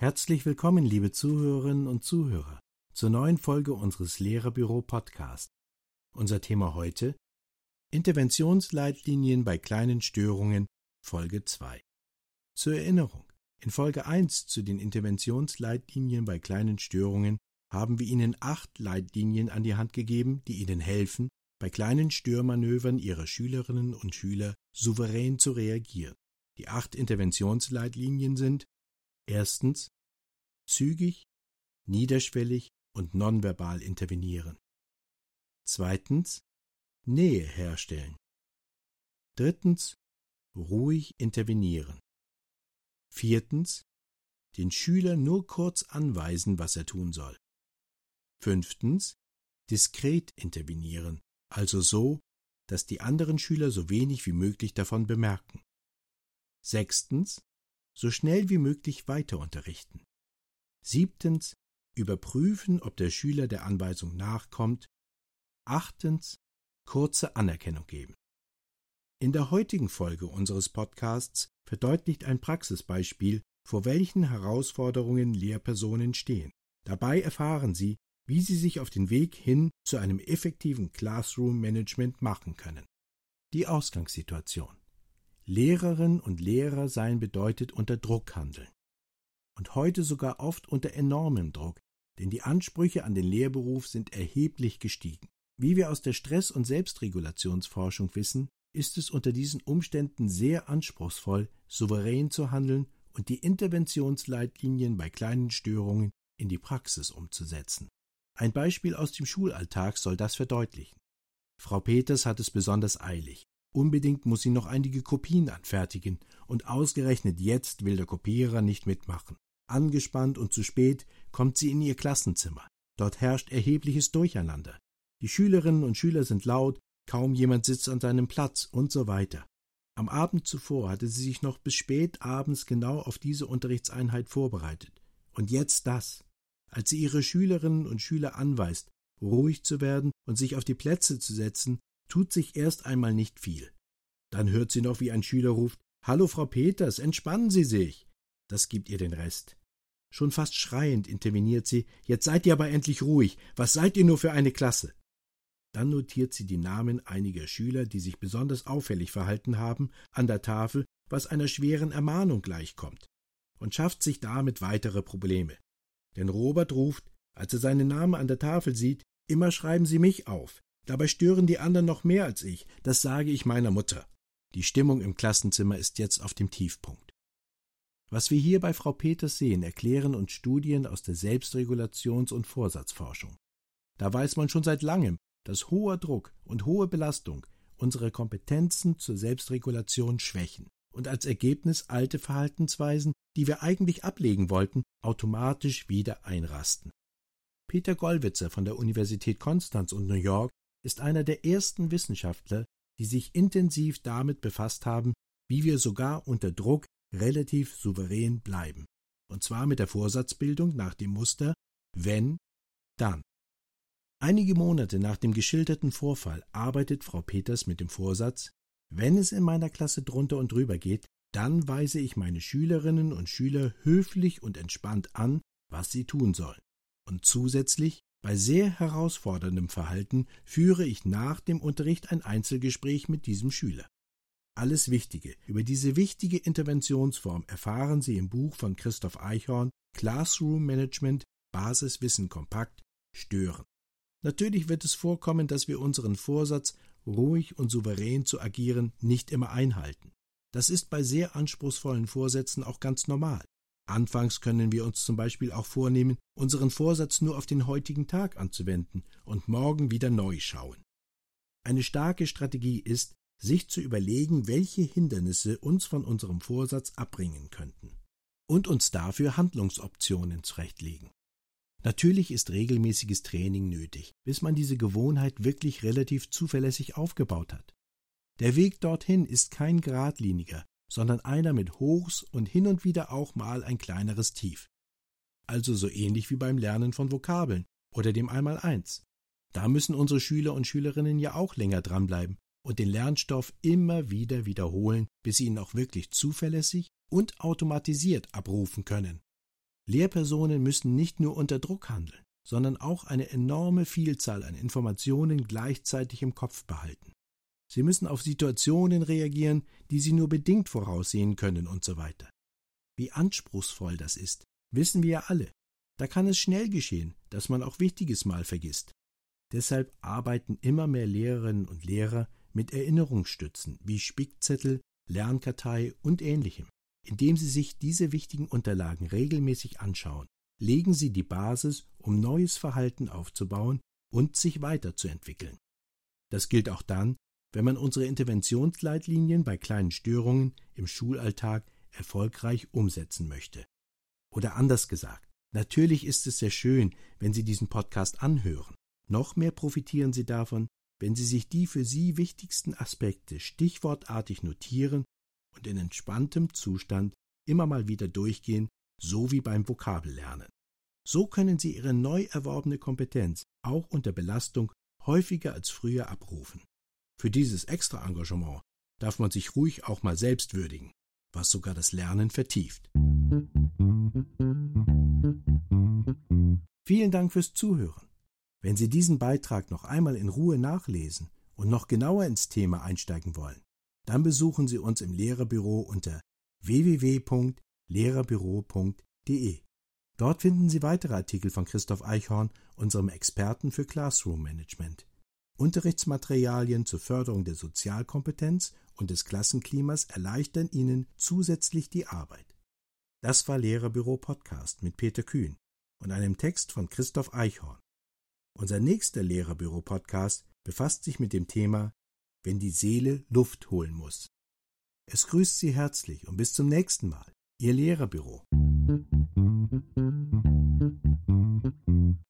Herzlich willkommen, liebe Zuhörerinnen und Zuhörer, zur neuen Folge unseres Lehrerbüro Podcast. Unser Thema heute Interventionsleitlinien bei kleinen Störungen Folge 2. Zur Erinnerung, in Folge 1 zu den Interventionsleitlinien bei kleinen Störungen haben wir Ihnen acht Leitlinien an die Hand gegeben, die Ihnen helfen, bei kleinen Störmanövern Ihrer Schülerinnen und Schüler souverän zu reagieren. Die acht Interventionsleitlinien sind erstens zügig, niederschwellig und nonverbal intervenieren. Zweitens Nähe herstellen. Drittens ruhig intervenieren. Viertens den Schüler nur kurz anweisen, was er tun soll. Fünftens diskret intervenieren, also so, dass die anderen Schüler so wenig wie möglich davon bemerken. Sechstens so schnell wie möglich weiter unterrichten. Siebtens überprüfen, ob der Schüler der Anweisung nachkommt. Achtens kurze Anerkennung geben. In der heutigen Folge unseres Podcasts verdeutlicht ein Praxisbeispiel, vor welchen Herausforderungen Lehrpersonen stehen. Dabei erfahren Sie, wie Sie sich auf den Weg hin zu einem effektiven Classroom-Management machen können. Die Ausgangssituation. Lehrerinnen und Lehrer seien bedeutet unter Druck handeln. Und heute sogar oft unter enormem Druck, denn die Ansprüche an den Lehrberuf sind erheblich gestiegen. Wie wir aus der Stress- und Selbstregulationsforschung wissen, ist es unter diesen Umständen sehr anspruchsvoll, souverän zu handeln und die Interventionsleitlinien bei kleinen Störungen in die Praxis umzusetzen. Ein Beispiel aus dem Schulalltag soll das verdeutlichen. Frau Peters hat es besonders eilig. Unbedingt muss sie noch einige Kopien anfertigen, und ausgerechnet jetzt will der Kopierer nicht mitmachen. Angespannt und zu spät kommt sie in ihr Klassenzimmer. Dort herrscht erhebliches Durcheinander. Die Schülerinnen und Schüler sind laut, kaum jemand sitzt an seinem Platz und so weiter. Am Abend zuvor hatte sie sich noch bis spät abends genau auf diese Unterrichtseinheit vorbereitet. Und jetzt das. Als sie ihre Schülerinnen und Schüler anweist, ruhig zu werden und sich auf die Plätze zu setzen, tut sich erst einmal nicht viel. Dann hört sie noch, wie ein Schüler ruft Hallo, Frau Peters, entspannen Sie sich. Das gibt ihr den Rest. Schon fast schreiend interveniert sie Jetzt seid ihr aber endlich ruhig. Was seid ihr nur für eine Klasse? Dann notiert sie die Namen einiger Schüler, die sich besonders auffällig verhalten haben, an der Tafel, was einer schweren Ermahnung gleichkommt, und schafft sich damit weitere Probleme. Denn Robert ruft, als er seinen Namen an der Tafel sieht, immer schreiben Sie mich auf. Dabei stören die anderen noch mehr als ich, das sage ich meiner Mutter. Die Stimmung im Klassenzimmer ist jetzt auf dem Tiefpunkt. Was wir hier bei Frau Peters sehen, erklären uns Studien aus der Selbstregulations- und Vorsatzforschung. Da weiß man schon seit langem, dass hoher Druck und hohe Belastung unsere Kompetenzen zur Selbstregulation schwächen und als Ergebnis alte Verhaltensweisen, die wir eigentlich ablegen wollten, automatisch wieder einrasten. Peter Gollwitzer von der Universität Konstanz und New York ist einer der ersten Wissenschaftler, die sich intensiv damit befasst haben, wie wir sogar unter Druck relativ souverän bleiben. Und zwar mit der Vorsatzbildung nach dem Muster wenn, dann. Einige Monate nach dem geschilderten Vorfall arbeitet Frau Peters mit dem Vorsatz, wenn es in meiner Klasse drunter und drüber geht, dann weise ich meine Schülerinnen und Schüler höflich und entspannt an, was sie tun sollen. Und zusätzlich, bei sehr herausforderndem Verhalten, führe ich nach dem Unterricht ein Einzelgespräch mit diesem Schüler. Alles Wichtige über diese wichtige Interventionsform erfahren Sie im Buch von Christoph Eichhorn Classroom Management Basiswissen kompakt Stören. Natürlich wird es vorkommen, dass wir unseren Vorsatz, ruhig und souverän zu agieren, nicht immer einhalten. Das ist bei sehr anspruchsvollen Vorsätzen auch ganz normal. Anfangs können wir uns zum Beispiel auch vornehmen, unseren Vorsatz nur auf den heutigen Tag anzuwenden und morgen wieder neu schauen. Eine starke Strategie ist, sich zu überlegen, welche Hindernisse uns von unserem Vorsatz abbringen könnten und uns dafür Handlungsoptionen zurechtlegen. Natürlich ist regelmäßiges Training nötig, bis man diese Gewohnheit wirklich relativ zuverlässig aufgebaut hat. Der Weg dorthin ist kein geradliniger, sondern einer mit Hochs und hin und wieder auch mal ein kleineres Tief. Also so ähnlich wie beim Lernen von Vokabeln oder dem Einmaleins. Da müssen unsere Schüler und Schülerinnen ja auch länger dranbleiben und den Lernstoff immer wieder wiederholen, bis sie ihn auch wirklich zuverlässig und automatisiert abrufen können. Lehrpersonen müssen nicht nur unter Druck handeln, sondern auch eine enorme Vielzahl an Informationen gleichzeitig im Kopf behalten. Sie müssen auf Situationen reagieren, die sie nur bedingt voraussehen können und so weiter. Wie anspruchsvoll das ist, wissen wir ja alle. Da kann es schnell geschehen, dass man auch Wichtiges mal vergisst. Deshalb arbeiten immer mehr Lehrerinnen und Lehrer mit Erinnerungsstützen wie Spickzettel, Lernkartei und ähnlichem. Indem sie sich diese wichtigen Unterlagen regelmäßig anschauen, legen sie die Basis, um neues Verhalten aufzubauen und sich weiterzuentwickeln. Das gilt auch dann, wenn man unsere Interventionsleitlinien bei kleinen Störungen im Schulalltag erfolgreich umsetzen möchte. Oder anders gesagt, natürlich ist es sehr schön, wenn Sie diesen Podcast anhören. Noch mehr profitieren Sie davon, wenn Sie sich die für Sie wichtigsten Aspekte stichwortartig notieren und in entspanntem Zustand immer mal wieder durchgehen, so wie beim Vokabellernen. So können Sie Ihre neu erworbene Kompetenz auch unter Belastung häufiger als früher abrufen. Für dieses extra Engagement darf man sich ruhig auch mal selbst würdigen, was sogar das Lernen vertieft. Vielen Dank fürs Zuhören. Wenn Sie diesen Beitrag noch einmal in Ruhe nachlesen und noch genauer ins Thema einsteigen wollen, dann besuchen Sie uns im Lehrerbüro unter www.lehrerbüro.de. Dort finden Sie weitere Artikel von Christoph Eichhorn, unserem Experten für Classroom Management. Unterrichtsmaterialien zur Förderung der Sozialkompetenz und des Klassenklimas erleichtern Ihnen zusätzlich die Arbeit. Das war Lehrerbüro Podcast mit Peter Kühn und einem Text von Christoph Eichhorn. Unser nächster Lehrerbüro Podcast befasst sich mit dem Thema wenn die Seele Luft holen muss. Es grüßt Sie herzlich und bis zum nächsten Mal. Ihr Lehrerbüro.